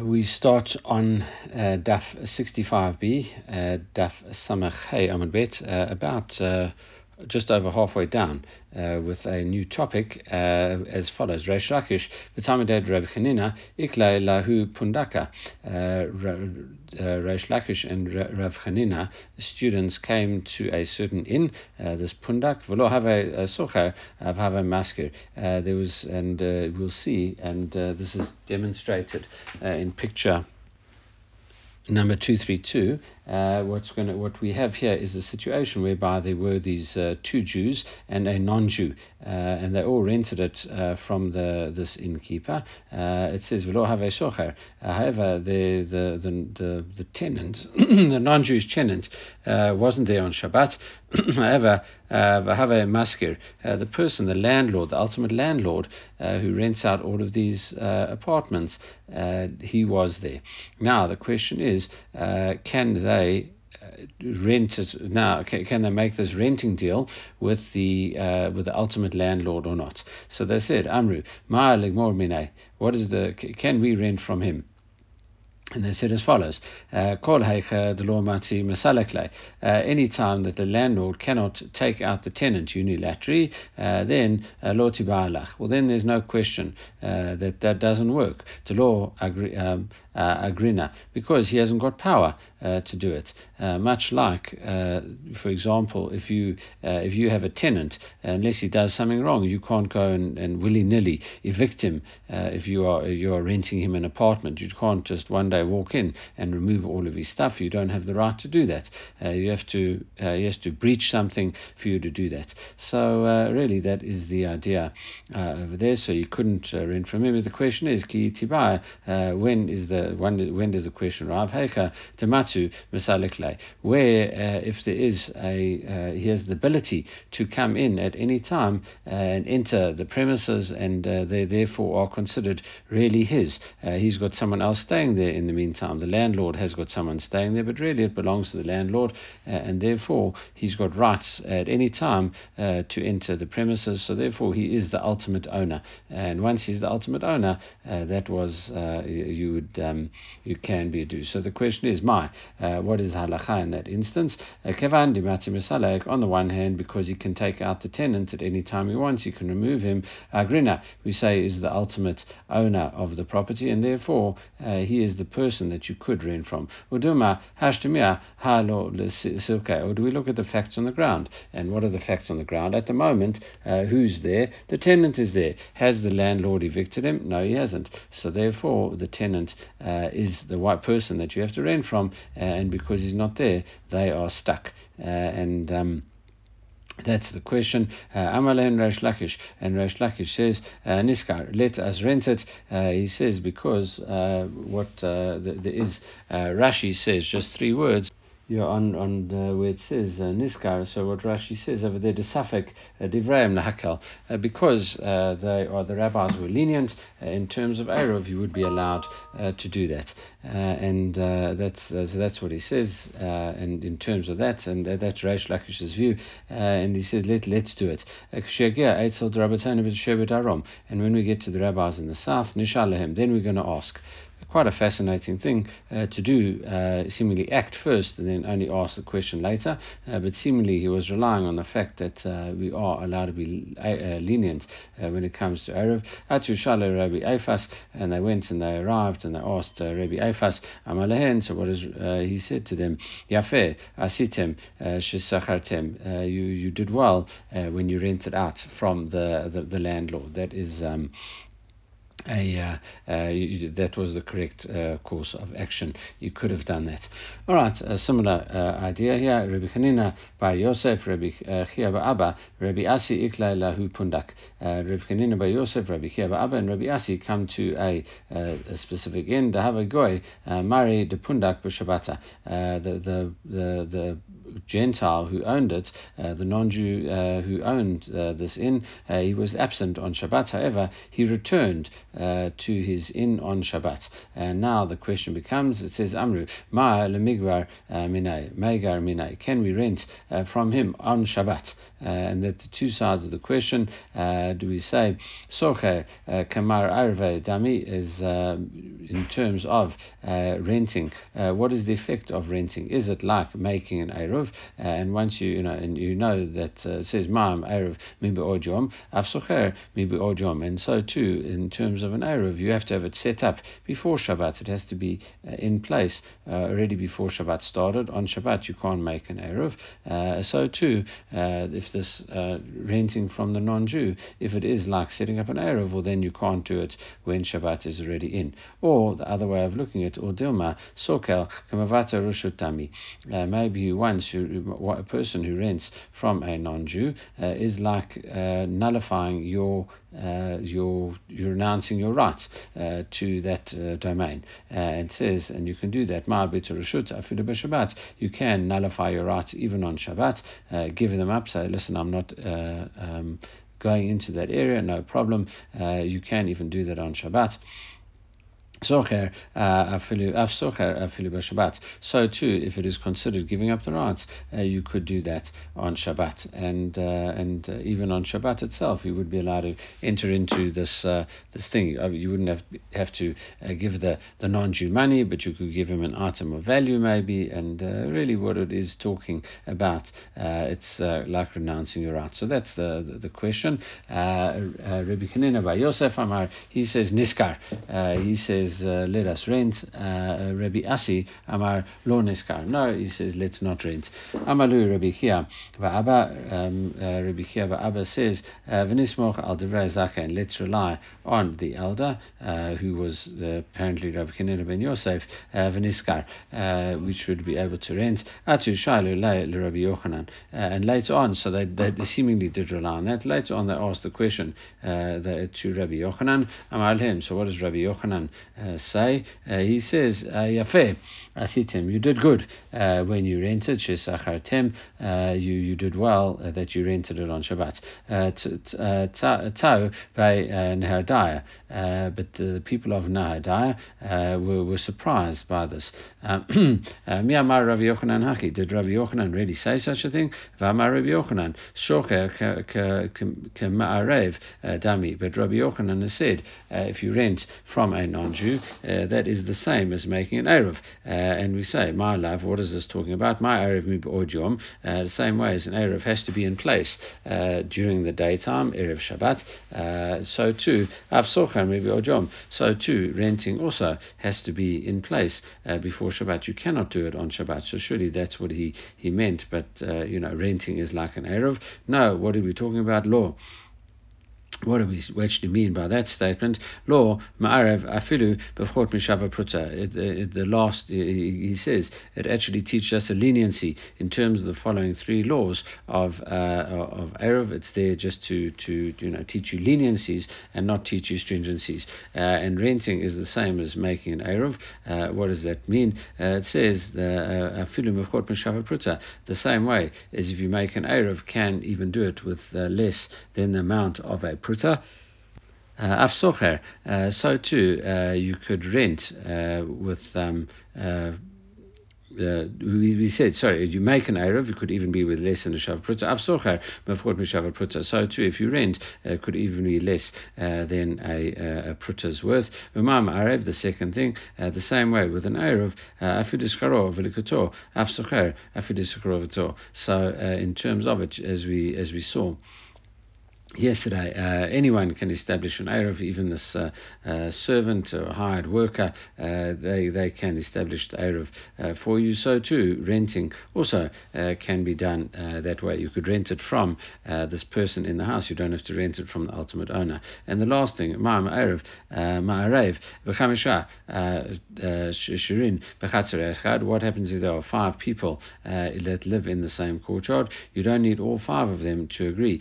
We start on uh, Daf 65b, uh, Daf Samach. Hey Amud Bet, uh, about uh, just over halfway down uh, with a new topic uh, as follows. Reish Lakish, B'tamided Reb Chanina, Iklai Lahu Pundaka. Uh, Reish Lakish and Rav Chanina, students came to a certain inn, uh, this Pundak, V'lo have a socher, have masker. There was, and uh, we'll see, and uh, this is demonstrated uh, in picture number 232 uh, what's going to, what we have here is a situation whereby there were these uh, two Jews and a non-Jew, uh, and they all rented it uh, from the this innkeeper. Uh, it says v'lo. Uh, however, the the the the, the tenant, the non-Jewish tenant, wasn't there on Shabbat. However, v'have maskir, the person, the landlord, the ultimate landlord, uh, who rents out all of these uh, apartments, uh, he was there. Now the question is, can they uh, rent it now? Can, can, they make this renting deal with the uh, with the ultimate landlord or not? So they said, Amru. What is the? Can we rent from him? And they said as follows: uh, uh, Any time that the landlord cannot take out the tenant unilaterally, uh, then lo Well, then there's no question uh, that that doesn't work. The law agree. Um, uh, agrina because he hasn't got power uh, to do it. Uh, much like, uh, for example, if you uh, if you have a tenant, unless he does something wrong, you can't go and, and willy nilly evict him. Uh, if you are you are renting him an apartment, you can't just one day walk in and remove all of his stuff. You don't have the right to do that. you have to he has to breach something for you to do that. So really, that is the idea over there. So you couldn't rent from him. But the question is, ki tibai, when is the when, when does the question Rav Heika Tamatu where uh, if there is a uh, he has the ability to come in at any time and enter the premises and uh, they therefore are considered really his. Uh, he's got someone else staying there in the meantime. The landlord has got someone staying there, but really it belongs to the landlord uh, and therefore he's got rights at any time to enter the premises. So therefore he is the ultimate owner. And once he's the ultimate owner, that was you would um, um, you can be a do. So the question is, my, uh, what is halacha in that instance? Uh, kevan uh, on the one hand, because he can take out the tenant at any time he wants, you can remove him. Agrina, we say, is the ultimate owner of the property, and therefore uh, he is the person that you could rent from. Uduma, hashtamia, halo Or do we look at the facts on the ground? And what are the facts on the ground? At the moment, uh, who's there? The tenant is there. Has the landlord evicted him? No, he hasn't. So therefore, the tenant uh, is the white person that you have to rent from, uh, and because he's not there, they are stuck. Uh, and um, that's the question. Uh, Amalen Reish Lakish. And Reish Lakish says, Niskar, let us rent it. Uh, he says, because uh, what uh, there is, uh, Rashi says just three words you're on on the, where it says uh, Niskar. So what Rashi says over there, the Safek uh, Divrayim Lahakal, uh, because uh, they or the rabbis were lenient uh, in terms of Eruv, you would be allowed uh, to do that, and that's so that's what he says. and in terms of that, and that's Reish Lakish's view, and he says let let's do it. And when we get to the rabbis in the south, Nishalahem, then we're going to ask quite a fascinating thing uh, to do, uh, seemingly act first and then only ask the question later. Uh, but seemingly he was relying on the fact that uh, we are allowed to be uh, lenient when it comes to Eruv. Atu Shale Rabbi Eifas, and they went and they arrived and they asked Rabbi Eifas, Amalehen, so what is, he said to them, Yafeh, Asitem, Shisachartem, you, you did well when you rented out from the, the, the landlord. That is. Um, a uh, uh, you, that was the correct uh, course of action. You could have done that. All right, a similar uh, idea here. Rabbi Hanina Bar Yosef, Rabbi uh, Chia Abba, Rabbi Asi Ikla Lahu Pundak. Uh, Rabbi Hanina Bar Yosef, Rabbi Chia Abba, and Rabbi Asi come to a, a specific end. Have a goy Mari de Pundak b'Shabbata. The the the the Gentile who owned it, the non-Jew who owned this inn, he was absent on Shabbat. However, he returned uh, to his inn on Shabbat. And now the question becomes, it says, Amru, Ma lemigvar uh, minay, megar minay. Can we rent uh, from him on Shabbat? Uh, and that the two sides of the question, uh, do we say, Socher kamar arve dami is in terms of renting. what is the effect of renting? Is it like making an Eruv? and once you, you know, and you know that it says, Ma'am Eruv mibi ojom, afsocher mibi ojom. And so too, in terms of an Eruv, you have to have it set up before Shabbat. It has to be in place already before Shabbat started. On Shabbat, you can't make an Eruv. Uh, so too, uh, if this uh, renting from the non-Jew, if it is like setting up an Eruv, well then you can't do it when Shabbat is already in. Or the other way of looking at it, or Dilma, Sokel, Kamavata Rushutami. Uh, maybe once you, a person who rents from a non-Jew uh, is like uh, nullifying your uh, you're, you're renouncing your rights uh, to that uh, domain. Uh, and says, and you can do that. You can nullify your rights even on Shabbat, uh, give them up, say, listen, I'm not. Uh, um, going into that area, no problem. you can even do that on Shabbat. Socher afilu So too, if it is considered giving up the rights, uh, you could do that on Shabbat, and uh, and uh, even on Shabbat itself, you would be allowed to enter into this uh, this thing. You wouldn't have have to uh, give the the non-Jew money, but you could give him an item of value maybe, and uh, really what it is talking about, it's like renouncing your rights. So that's the the, the question. Rabbi Hanina by Yosef Amar, he says niskar. he says says, uh, let us rent. Uh, Rabbi Asi, Amar lo niskar. No, he says, let's not rent. Amalu Rabbi Chia, va'aba, um, uh, Rabbi Chia va'aba says, uh, v'nismoch al divrei zaken. Let's rely on the elder, uh, who was apparently Rabbi Kinir ben Yosef, uh, v'niskar, uh, which would be able to rent. Atu shailu Rabbi Yochanan. Uh, and later on, so they, they, they, seemingly did rely on that. Later on, they asked the question uh, to Rabbi Yochanan, Amar. So what does Rabbi Yochanan uh, Uh, say. Uh, he says, uh, Yafeh, Asitim, you did good uh, when you rented, Shesachartem, uh, you, you did well that you rented it on Shabbat. Tau by Nehardea, but the people of Nehardea were, were surprised by this. Miyamar Rav Yochanan Haki, did Rav Yochanan really say such a thing? Vamar Rav Yochanan, Shoker Kema'arev Dami, but Rabbi Yochanan has said, if you rent from a non-Jew, uh, that is the same as making an Eruv. Uh, and we say, my love, what is this talking about? My Eruv mi Yom, uh, the same way as an Eruv has to be in place uh, during the daytime, Erev Shabbat. Uh, so too, Avsochan mi Yom. So too, renting also has to be in place before Shabbat. You cannot do it on Shabbat. So surely that's what he, he meant. But, you know, renting is like an Eruv. No, what are we talking about? Law. What do we actually mean by that statement? Law ma'arev afilu b'vchot mishava pruta. The last he says it actually teaches us a leniency in terms of the following three laws of uh, of eruv. It's there just to to you know teach you leniencies and not teach you stringencies. Uh, and renting is the same as making an eruv. Uh, what does that mean? Uh, it says the uh, afilu b'vchot mishava pruta. The same way as if you make an eruv, can even do it with uh, less than the amount of a pruta. Uh, Afsocher, uh, so too uh, you could rent uh, with um, uh, uh, we, we, said, sorry, you make an Eruv, it could even be with less than a Shav Pruta. Avsocher, Mavchot Mishav Pruta. So too, if you rent, it could even be less uh, than a, a worth. Umam Eruv, the second thing, uh, the same way with an Eruv, Afidis Karo, Velikotor, Avsocher, Afidis Karo So in terms of it, as we as we saw, yesterday. Uh, anyone can establish an Eruv, even this uh, uh, servant or hired worker, uh, they, they can establish the Eruv uh, for you. So too, renting also uh, can be done that way. You could rent it from this person in the house. You don't have to rent it from the ultimate owner. And the last thing, Ma'am Eruv, Ma'arev, B'chamisha, Shirin, What happens if there are five people that live in the same courtyard? You don't need all five of them to agree.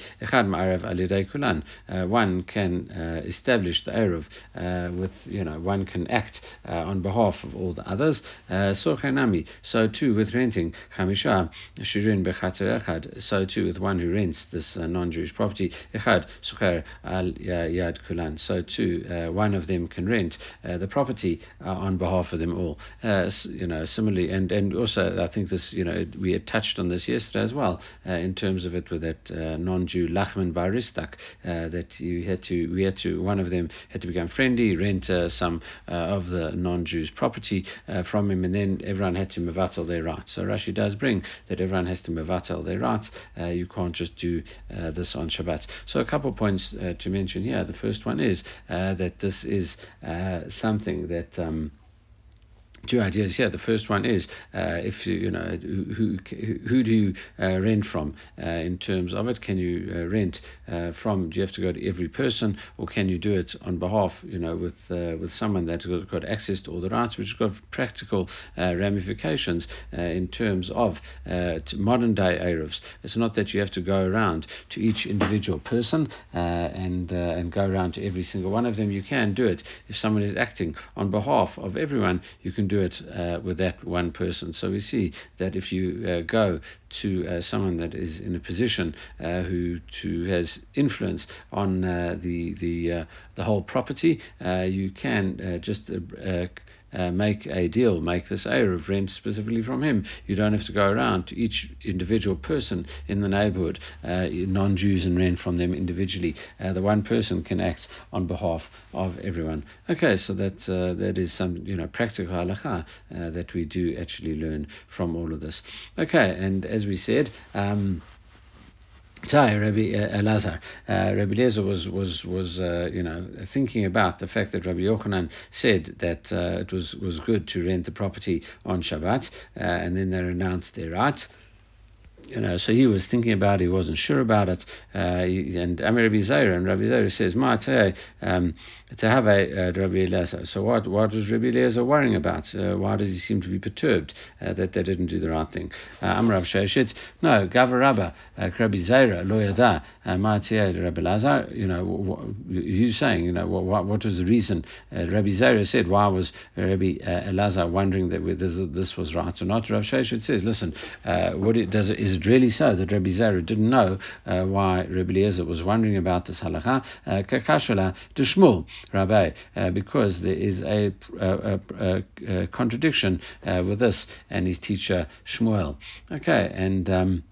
Kulan. Uh, one can uh, establish the eruv uh, with you know one can act on behalf of all the others. So too with renting chamisha shirin echad. So too with one who rents this non-Jewish property echad sucher al yad kulan. So too one of them can rent the property on behalf of them all. you know similarly and and also I think this you know we had touched on this yesterday as well in terms of it with that uh, non-Jew Lachman Baristak uh, that you had to we had to one of them had to become friendly, rent uh, some uh, of the non-Jews' property uh, from him, and then everyone had to mevatel their rights. So Rashi does bring that everyone has to mevatel their rights. you can't just do this on Shabbat. So a couple points to mention here. The first one is that this is something that. Um, two ideas here. The first one is uh, if you you know who who, do you uh, rent from uh, in terms of it? Can you uh, rent uh, from? Do you have to go to every person, or can you do it on behalf you know with uh, with someone that's got access to all the rights, which has got practical ramifications in terms of modern day Arabs. It's not that you have to go around to each individual person and and go around to every single one of them. You can do it if someone is acting on behalf of everyone. You can do it uh, with that one person. So we see that if you uh, go to uh, someone that is in a position uh, who to has influence on uh, the the uh, the whole property, you can just uh, make a deal, make this area of rent specifically from him. You don't have to go around to each individual person in the neighborhood, uh, non Jews, and rent from them individually. Uh, the one person can act on behalf of everyone. Okay, so that, uh, that is some you know practical halacha uh, that we do actually learn from all of this. Okay, and as we said, um, Sorry, Rabbi uh, Elazar. Uh, Rabbi Elazar was was was uh, you know thinking about the fact that Rabbi Yochanan said that uh, it was was good to rent the property on Shabbat, uh, and then they renounced their right you know, so he was thinking about it, he wasn't sure about it. Uh, and Amir Rabbi Zaira, and Rabbi Zaira says, Ma um, to have a uh, Rabbi Eliezer. So what, what was Rabbi Eliezer worrying about? Uh, why does he seem to be perturbed uh, that they didn't do the right thing? Uh, Amr Rav Sheshet, no, Gava Rabba, uh, Rabbi Zaira, lo yada, Ma Rabbi Lazar, you know, what, you saying, you know, what, what was the reason? Rabbi Zaira said, why was Rabbi Elazar wondering that this, this was right or not? Rav Sheshet says, listen, what it does, is it really so that Rabbi Zera didn't know uh, why Rabbi Eliezer was wondering about this halacha? Uh, Rabbi, uh, because there is a, a, a, a contradiction uh, with this and his teacher Shmuel. Okay, and. Um,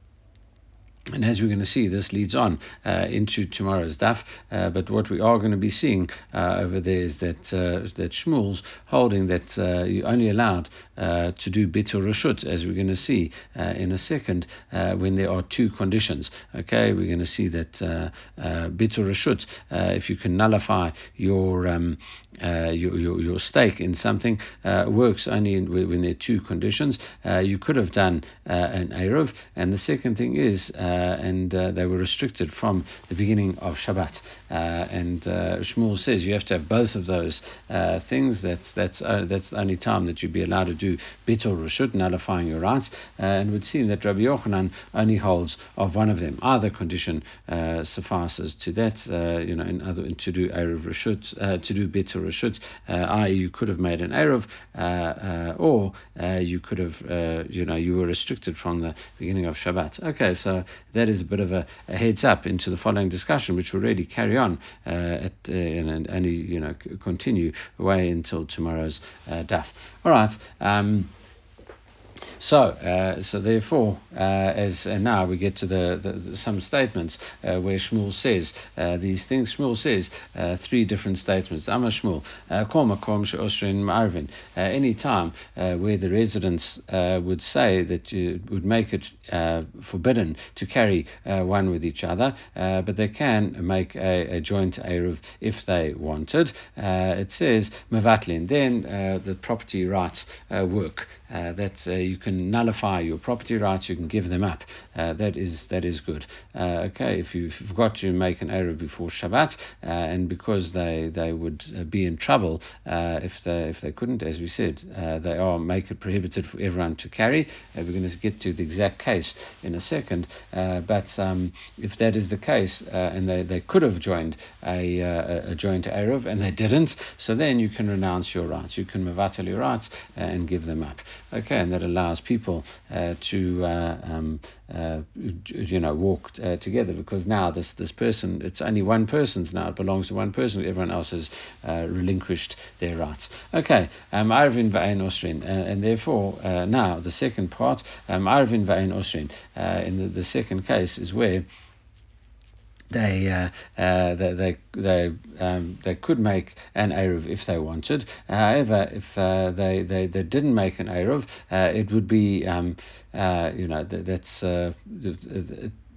and as we're going to see, this leads on uh, into tomorrow's daf. Uh, but what we are going to be seeing uh, over there is that uh, that Shmuel's holding that uh, you're only allowed uh, to do rashut, as we're going to see in a second, when there are two conditions. Okay, we're going to see that rashut, if you can nullify your um, your, your, your stake in something, works only in, when there are two conditions. you could have done an eruv, and the second thing is. Uh, and uh, they were restricted from the beginning of Shabbat. Uh, and uh, Shmuel says you have to have both of those uh, things. That's that's uh, that's the only time that you'd be allowed to do bitul rashut, nullifying your rights. and it would seem that Rabbi Yochanan only holds of one of them. Either condition suffices to that. you know, in other to do eruv rashut, to do bitul rashut, i.e., you could have made an eruv, or you could have, you know, you were restricted from the beginning of Shabbat. Okay, so that is a bit of a, a, heads up into the following discussion, which will really carry on uh, at, uh, and only you know continue away until tomorrow's uh, daf. All right. Um, so, uh, so therefore, uh, as uh, now we get to the, the, the some statements uh, where Shmuel says uh, these things. Shmuel says uh, three different statements. Amma Shmuel, Marvin. Any time where the residents would say that you would make it forbidden to carry one with each other, but they can make a, a joint eruv if they wanted. it says Mevatlin. Then the property rights work. that you can nullify your property rights, you can give them up. Uh, that is that is good. Uh, okay, if you forgot to make an Eruv before Shabbat, uh, and because they they would uh, be in trouble if they if they couldn't, as we said, they are make it prohibited for everyone to carry. we're going to get to the exact case in a second, but um, if that is the case, and they, they could have joined a, a joint Eruv and they didn't, so then you can renounce your rights. You can mevatel your rights and give them up. Okay, and that allows people uh, to uh, um, uh, you know walk uh, together because now this this person it's only one person's now it belongs to one person. Everyone else has relinquished their rights. Okay, um, Arvin va'in osrin, and therefore now the second part, um, Arvin va'in osrin, in the, the second case is where they uh, uh, they they they, um, they could make an eruv if they wanted. However, if uh, they, they they didn't make an eruv, uh, it would be um, uh, you know that, that's uh,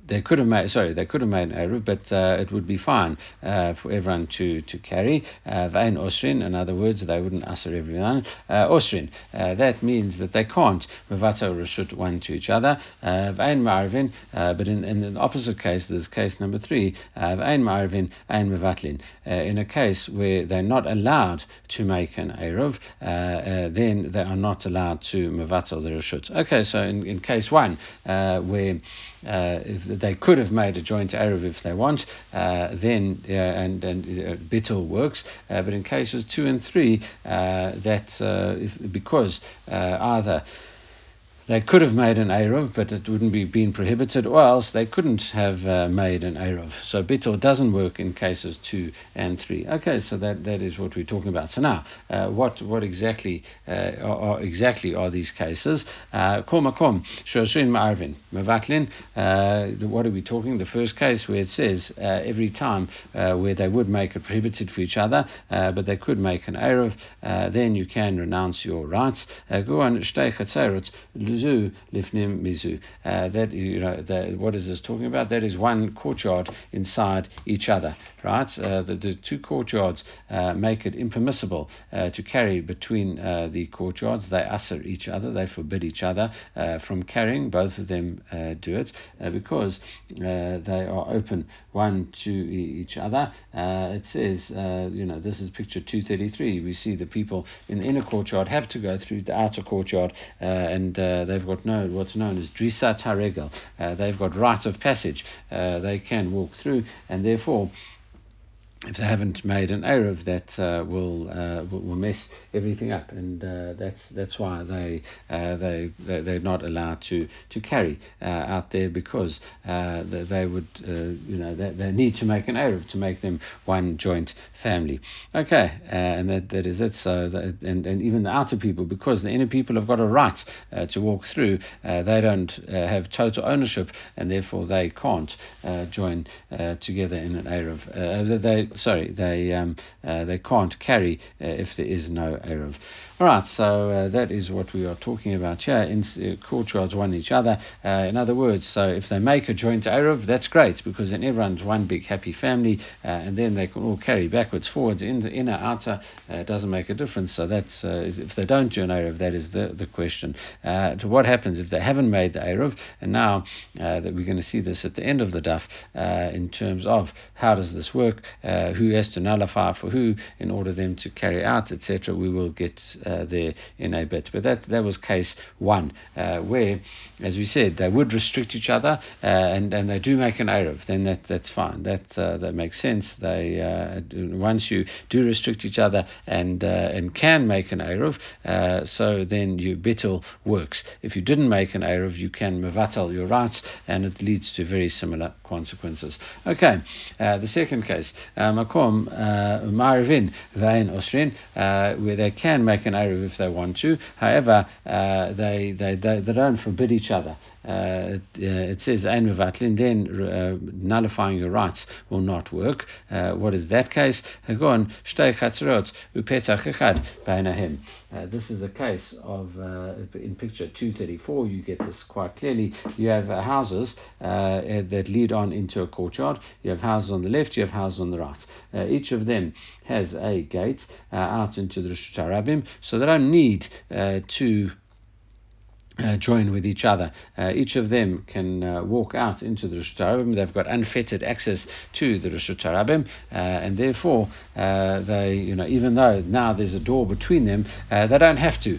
they could have made sorry they could have made an eruv, but uh, it would be fine uh, for everyone to to carry vain uh, osrin. In other words, they wouldn't usher everyone uh, osrin. Uh, that means that they can't mevata reshut one to each other. Vain marvin, but in, in the opposite case, there's case number three. Vain marvin, ein mevatlin. In a case where they're not allowed to make an eruv, then they are not allowed to mevata the reshut. Okay, so in, in case one where uh, if they could have made a joint Eruv if they want, uh, then uh, and and uh, bittul works. But in cases two and three, that if, because either they could have made an Eruv, but it wouldn't be been prohibited, or else they couldn't have uh, made an Eruv. So Bittul doesn't work in cases two and three. Okay, so that, that is what we're talking about. So now, uh, what what exactly uh, are, are, exactly are these cases? Uh, makom shoshin ma'arvin mevatlin. Uh, what are we talking? The first case where it says uh, every time where they would make it prohibited for each other, but they could make an Eruv, then you can renounce your rights. Go on mizu lifnim mizu. Uh, that you know, the, what is this talking about? That is one courtyard inside each other, right? Uh, the, the two courtyards uh, make it impermissible uh, to carry between uh, the courtyards. They usher each other. They forbid each other from carrying. Both of them do it because they are open one to each other. it says, you know, this is picture two thirty three. We see the people in the inner courtyard have to go through the outer courtyard and they've got no, what's known as drisat haregel. Uh, they've got right of passage. Uh, they can walk through, and therefore if they haven't made an Eruv, that uh, will, uh, will mess everything up, and uh, that's that's why they uh, they they're not allowed to to carry uh, out there because uh, they, they, would you know they, they need to make an Eruv to make them one joint family. Okay, and that, that is it. So that, and and even the outer people, because the inner people have got a right to walk through, they don't have total ownership, and therefore they can't join together in an Eruv. they sorry, they um, uh, they can't carry uh, if there is no eruv. All right, so uh, that is what we are talking about here. In uh, courtyards one each other. Uh, in other words, so if they make a joint eruv, that's great because then everyone's one big happy family, uh, and then they can all carry backwards, forwards, in the inner, outer. it doesn't make a difference. So that's if they don't do an eruv, that is the the question. to what happens if they haven't made the eruv, and now that we're going to see this at the end of the daf in terms of how does this work who has to nullify for who in order them to carry out, etc. We will get uh, there in a bit. But that that was case one, uh, where, as we said, they would restrict each other, uh, and and they do make an eruv. Then that that's fine. That uh, that makes sense. They uh, once you do restrict each other and and can make an eruv, so then your bittul works. If you didn't make an eruv, you can mevatel your rights, and it leads to very similar consequences. Okay, the second case. Makom uh, marvin vein osrin, uh, where they can make an eruv if they want to. However, uh, they, they, they, they don't forbid each other. Uh, it, uh, it, says ein mevatlin, then uh, nullifying your rights will not work. Uh, what is that case? Go on, shtei upetach echad. This is a case of uh, in picture 234. You get this quite clearly. You have uh, houses that lead on into a courtyard. You have houses on the left. You have houses on the right. each of them has a gate out into the Rishut so they don't need to uh, join with each other. Uh, each of them can uh, walk out into the Rishut Harabim. They've got unfettered access to the Rishut Harabim, uh, and therefore uh, they, you know, even though now there's a door between them, uh, they don't have to,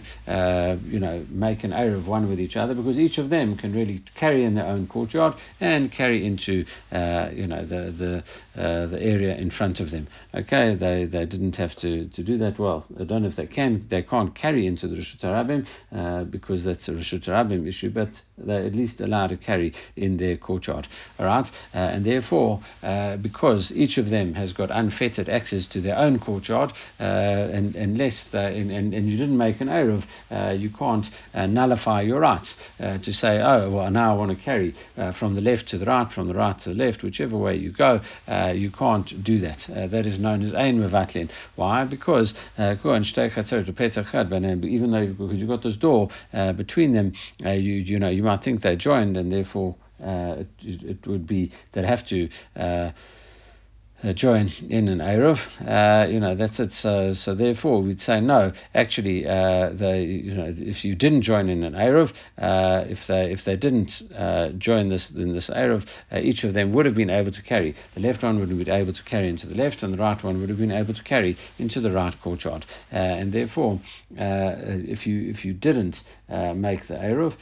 you know, make an air of one with each other because each of them can really carry in their own courtyard and carry into, you know, the the the area in front of them. Okay, they they didn't have to, to do that. Well, I don't know if they can. They can't carry into the Rishut Harabim because that's a Rabim issue, but they're at least allowed to carry in their courtyard. All right, uh, and therefore, uh, because each of them has got unfettered access to their own courtyard, uh, and unless and, and, and, you didn't make an eruv, uh, you can't uh, nullify your rights uh, to say, oh, well, now I want to carry from the left to the right, from the right to the left, whichever way you go. you can't do that. that is known as ein mevatlin. Why? Because even though because you've got this door between them, uh, you you know you might think they joined, and therefore uh, it, it would be they'd have to. Uh, uh, join in an Eruv, uh, you know, that's it. So, so therefore, we'd say no. Actually, uh, they, you know, if you didn't join in an Eruv, uh, if they if they didn't uh, join this in this Eruv, uh, each of them would have been able to carry. The left one would have been able to carry into the left, and the right one would have been able to carry into the right courtyard. and therefore, if you if you didn't make the Eruv,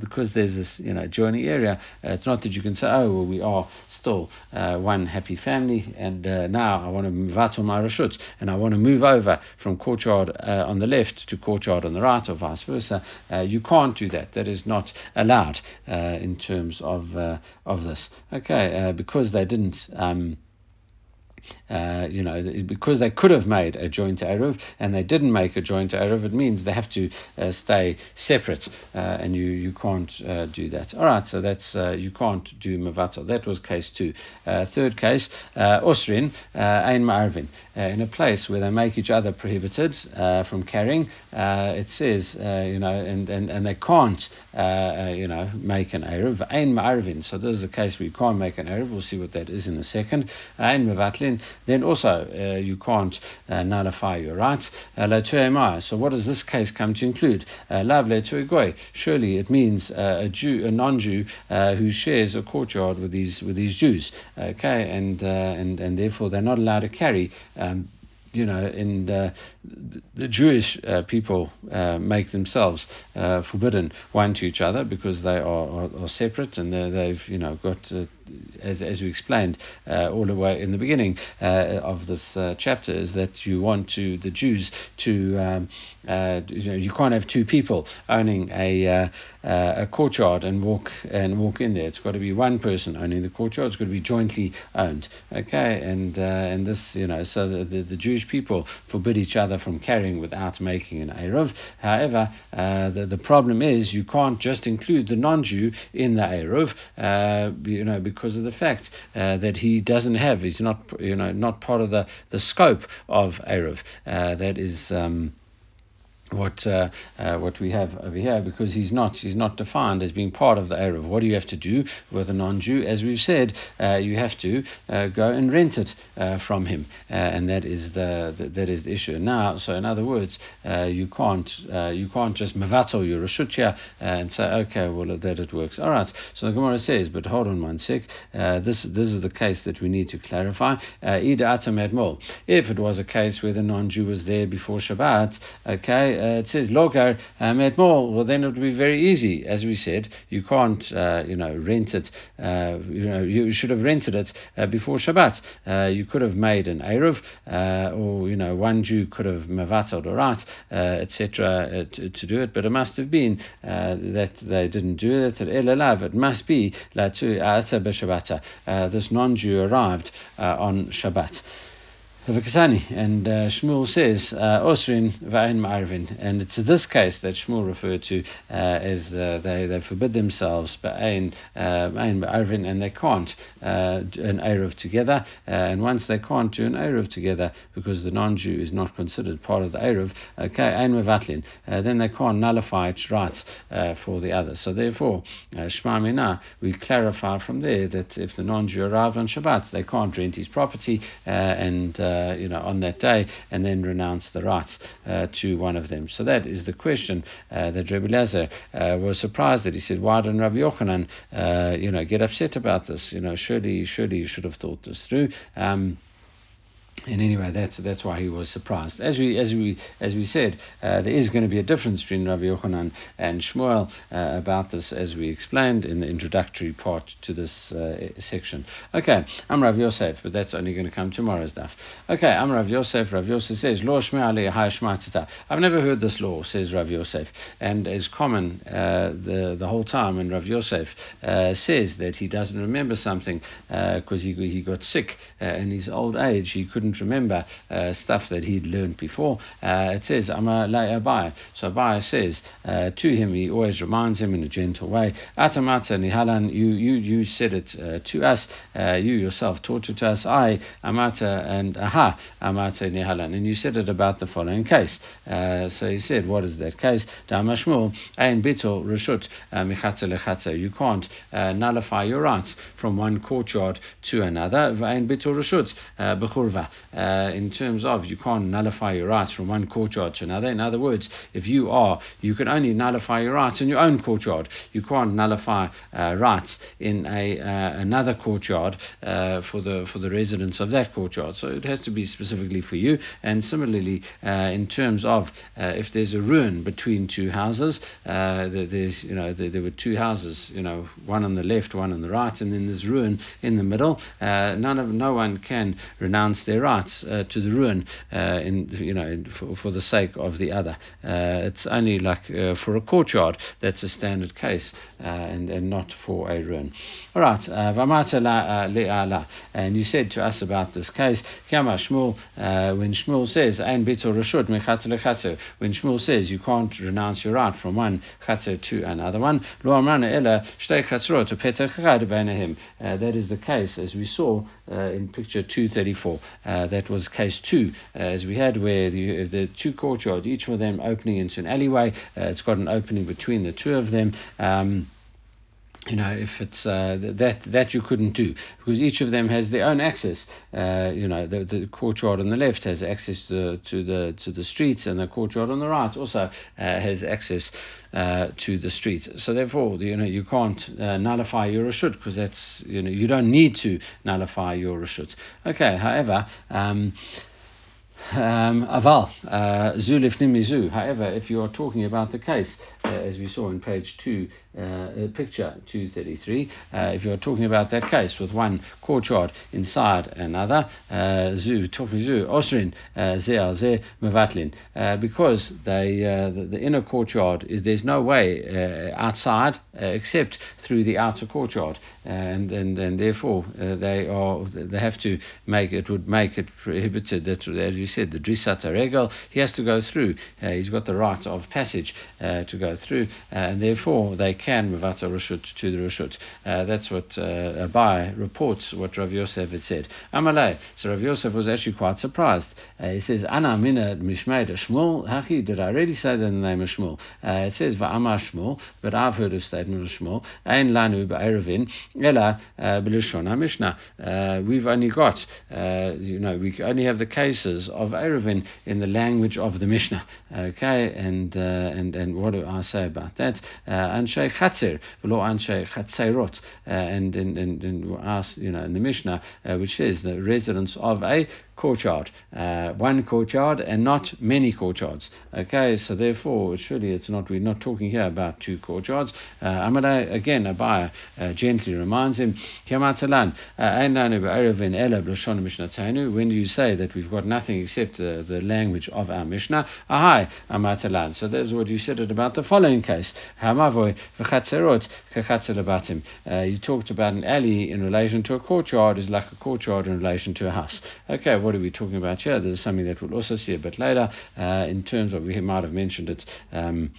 because there's this you know joining area, it's not that you can say, oh, well, we are still one happy family and uh, now I want to move out on my rashut, and I want to move over from courtyard uh, on the left to courtyard on the right, or vice versa. Uh, you can't do that. That is not allowed uh, in terms of uh, of this. Okay, uh, because they didn't. Um, uh, you know, because they could have made a joint Eruv and they didn't make a joint Eruv, it means they have to uh, stay separate uh, and you, you can't uh, do that. All right, so that's, uh, you can't do Mavatal. That was case two. third case, Osrin, Ein Ma'arvin. in a place where they make each other prohibited from carrying, it says, you know, and, and, and they can't, you know, make an Eruv. Ein Ma'arvin. So this is a case where you can't make an Eruv. We'll see what that is in a second. Ein Mavatlin then also uh, you can't uh, nullify your rights. Uh, so what does this case come to include? Lav Surely it means a Jew, a non-Jew who shares a courtyard with these with these Jews. Okay, and and and therefore they're not allowed to carry. Um, you know, and uh, the Jewish uh, people uh, make themselves forbidden one to each other because they are, are, are separate and they've, you know, got as, as we explained uh, all the way in the beginning uh, of this uh, chapter, is that you want to the Jews to um, uh, you know you can't have two people owning a uh, uh, a courtyard and walk and walk in there. It's got to be one person owning the courtyard. It's got to be jointly owned. Okay, and and this you know so the, the, the, Jewish people forbid each other from carrying without making an eruv. However, the the problem is you can't just include the non-Jew in the eruv. you know because because of the fact uh, that he doesn't have, he's not, you know, not part of the, the scope of Eruv. Uh, that is. Um, what uh, uh, what we have over here because he's not he's not defined as being part of the Eruv. What do you have to do with a non-Jew? As we've said, uh, you have to uh, go and rent it uh, from him, uh, and that is the, the, that is the issue. Now, so in other words, you can't you can't just mevatel your reshut and say okay, well that it works. All right. So the Gemara says, but hold on one sec. this this is the case that we need to clarify. If it was a case where the non-Jew was there before Shabbat, okay uh, it says logar um, at mall, well then it would be very easy. As we said, you can't, uh, you know, rent it. Uh, you know, you should have rented it uh, before Shabbat. Uh, you could have made an eruv, or you know, one Jew could have mavatod or right, etc. To, do it, but it must have been that they didn't do it. At Elav. It must be this non-Jew arrived on Shabbat. Vakasani. And uh, Shmuel says, uh, Osrin Va'in Ma'arvin. And it's this case that Shmuel referred to uh, as uh, they, they forbid themselves Ba'in uh, Ma'arvin and they can't uh, an Eruv together. Uh, and once they can't do an Eruv together because the non Jew is not considered part of the Eruv, okay, Ein Mevatlin, then they can't nullify its rights for the other. So therefore, uh, Shma we clarify from there that if the non Jew arrived on Shabbat, they can't rent his property and uh, you know, on that day, and then renounce the rights uh, to one of them. So that is the question uh, that Rebbe Lazar uh, was surprised that he said, "Why didn't Rabbi Yochanan, uh, you know, get upset about this? You know, surely, surely you should have thought this through." Um, and anyway, that's that's why he was surprised. As we as we as we said, uh, there is going to be a difference between Rabbi Yochanan and Shmuel uh, about this, as we explained in the introductory part to this uh, section. Okay, I'm Rav Yosef, but that's only going to come tomorrow's daf. Okay, I'm Rav Yosef. Rav Yosef says, "Lo shmei I've never heard this law, says Rav Yosef, and it's common uh, the the whole time when Rav Yosef uh, says that he doesn't remember something because uh, he he got sick in his old age, he couldn't remember uh, stuff that he'd learned before. Uh, it says, Amar Abai. So Abai says uh, to him, he always reminds him in a gentle way, Atamata nihalan, you, you, you said it uh, to us, uh, you yourself taught it to us, I, Amata, and Aha, Amata nihalan. And you said it about the following case. Uh, so he said, what is that case? Damashmul, ein bitul reshut michatza You can't nullify your rights from one courtyard to another. Ein bitul reshut bechurva uh, in terms of you can't nullify your rights from one courtyard to another. In other words, if you are, you can only nullify your rights in your own courtyard. You can't nullify uh, rights in a uh, another courtyard uh, for the for the residents of that courtyard. So it has to be specifically for you. And similarly, uh, in terms of uh, if there's a ruin between two houses, there's you know there, there, were two houses, you know, one on the left, one on the right, and then there's ruin in the middle. none of no one can renounce their rights uh, to the ruin uh, in you know in, for, for, the sake of the other. Uh, it's only like uh, for a courtyard that's a standard case uh, and, and not for a ruin. All right, and you said to us about this case, Shmuel, when Shmuel says when Shmuel says you can't renounce your right from one chatzer to another one, that is the case as we saw in picture 234 that was case two, uh, as we had, where the, the two courtyards, each of them opening into an alleyway. Uh, it's got an opening between the two of them. Um, you know, if it's uh, that that you couldn't do because each of them has their own access. Uh, you know, the, the courtyard on the left has access to, to the to the streets, and the courtyard on the right also uh, has access uh, to the streets. So therefore, you know, you can't uh, nullify your reshut because that's you know you don't need to nullify your reshut. Okay, however. Um, aval, uh, zulif nimizu. However, if you are talking about the case, uh, as we saw in page two, uh, uh picture 233, uh, if you are talking about that case with one courtyard inside another, uh, zu, talking zu, osrin, ze ze mevatlin, because they, the, the, inner courtyard is, there's no way outside except through the outer courtyard, and, and, and therefore they are, they have to make, it would make it prohibited that, as you said, the Drisat Regel, he has to go through. Uh, he's got the right of passage uh, to go through, uh, and therefore they can Mavata Rashut to the Rashut. Uh, that's what uh, Abai reports what Rav Yosef had said. Amalei. So Rav Yosef was actually quite surprised. Uh, he says, Ana mina mishmeida Shmuel. Hachi, did I already say the name of Shmuel? It says Va'amar Shmuel, but I've heard a statement of Shmuel. Ein lanu ba'erevin, ela b'lishon ha-mishnah. We've only got, you know, we only have the cases of of Eruvin in the language of the Mishnah. Okay, and uh, and and what do I say about that? Uh, Anshe Chatzir, v'lo Anshe Chatzirot, uh, and and and, and ask you know in the Mishnah, uh, which is the residence of a courtyard, uh, one courtyard and not many courtyards. Okay, so therefore, surely it's not, we're not talking here about two courtyards. Uh, Amada, again, Abaya uh, gently reminds him, uh, when you say that we've got nothing except uh, the language of our Mishnah, ahai, amatalan. So that's what you said about the following case. Uh, you talked about an alley in relation to a courtyard is like a courtyard in relation to a house. Okay, what are we talking about here? This is something that we'll also see a bit later uh, in terms of, we might have mentioned it. Um,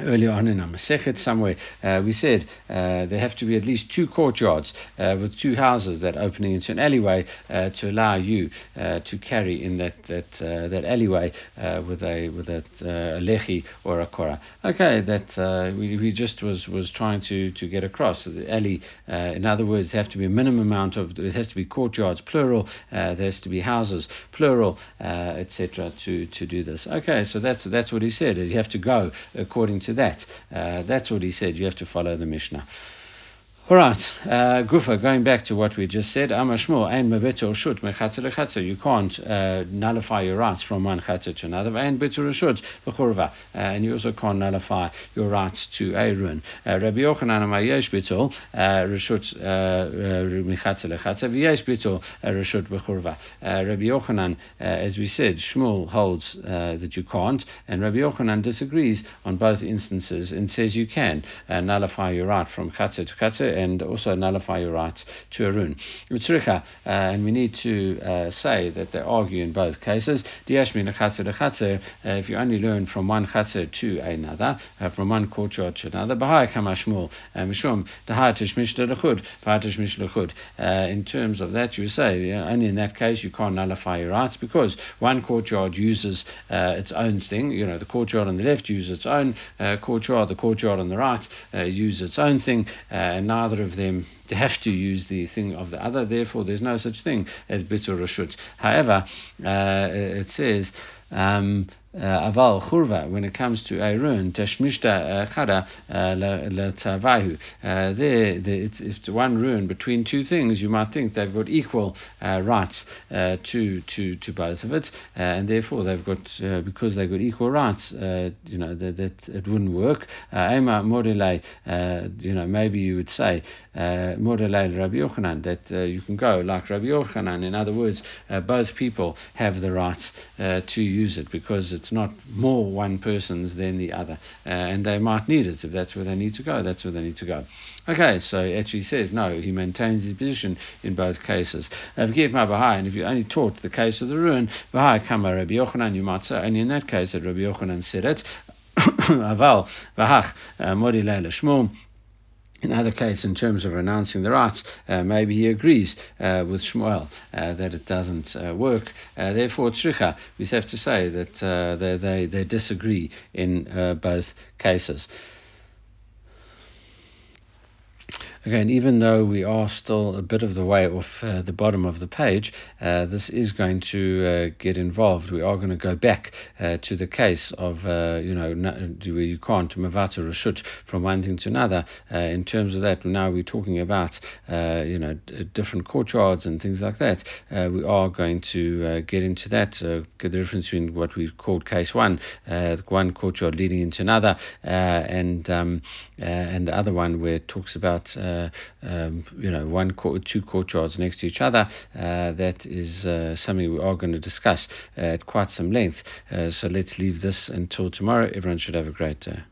earlier on in our Masechet somewhere, uh, we said uh, there have to be at least two courtyards uh, with two houses that opening into an alleyway uh, to allow you uh, to carry in that that uh, that alleyway with a with a lechi or a kora. Okay, that we, we just was was trying to to get across the alley. in other words, have to be a minimum amount of it has to be courtyards plural. there has to be houses plural, etc. To to do this. Okay, so that's that's what he said. You have to go according to that. Uh, that's what he said. You have to follow the Mishnah. All right, uh, Gufa, going back to what we just said, Amashmul, and Mabeto Shut, Mechatzer You can't uh, nullify your rights from one Chatzer to another, and Betur Shut, uh, and you also can't nullify your rights to a run. Uh, Rabbi Yochanan Amayesh Betul, Rishut Mechatzer Lechatzer, Vyesh Betul, Rishut Bechurva. Rabbi Yochanan, uh, as we said, Shmuel holds uh, that you can't, and Rabbi Yochanan disagrees on both instances and says you can uh, nullify your right from Chatzer to Chatzer and also nullify your rights to a rune. Uh, and we need to uh, say that they argue in both cases. Uh, if you only learn from one chatzer to another, uh, from one courtyard to another, uh, in terms of that, you say you know, only in that case you can't nullify your rights because one courtyard uses uh, its own thing. You know, the courtyard on the left uses its own uh, courtyard, the courtyard on the right uh, uses its own thing, and now neither of them to have to use the thing of the other. Therefore, there's no such thing as bitur rashut. However, uh, it says. Um, Uh, aval churva when it comes to Aaron tashmishta uh, chada uh, letavahu. Uh, there, it's, one rune between two things. You might think they've got equal uh, rights uh, to to to both of it, uh, and therefore they've got because they've got equal rights. you know that, that it wouldn't work. Ema morele, you know maybe you would say morele Rabbi Yochanan that you can go like Rabbi Yochanan. In other words, both people have the rights to use it because it's it's not more one person's than the other, uh, and they might need it if that's where they need to go. That's where they need to go. Okay, so actually says no. He maintains his position in both cases. And if you only taught the case of the ruin, Kama Rabbi Yochanan, you might say only in that case that Rabbi Yochanan said it. Aval v'hach uh, mori leila shmum. In other case, in terms of renouncing the rights, uh, maybe he agrees uh, with Shmuel uh, that it doesn't uh, work. Uh, therefore, tzricha, we have to say that uh, they, they, they disagree in both cases. Again, even though we are still a bit of the way off uh, the bottom of the page, uh, this is going to uh, get involved. We are going to go back uh, to the case of, uh, you know, you can't mavata rashut from one thing to another. Uh, in terms of that, now we're talking about, you know, different courtyards and things like that. we are going to get into that, get the difference between what we called case one, one courtyard leading into another, and um, and the other one where it talks about um, you know, one court, two courtyards next to each other. Uh, that is uh, something we are going to discuss at quite some length. so let's leave this until tomorrow. Everyone should have a great day.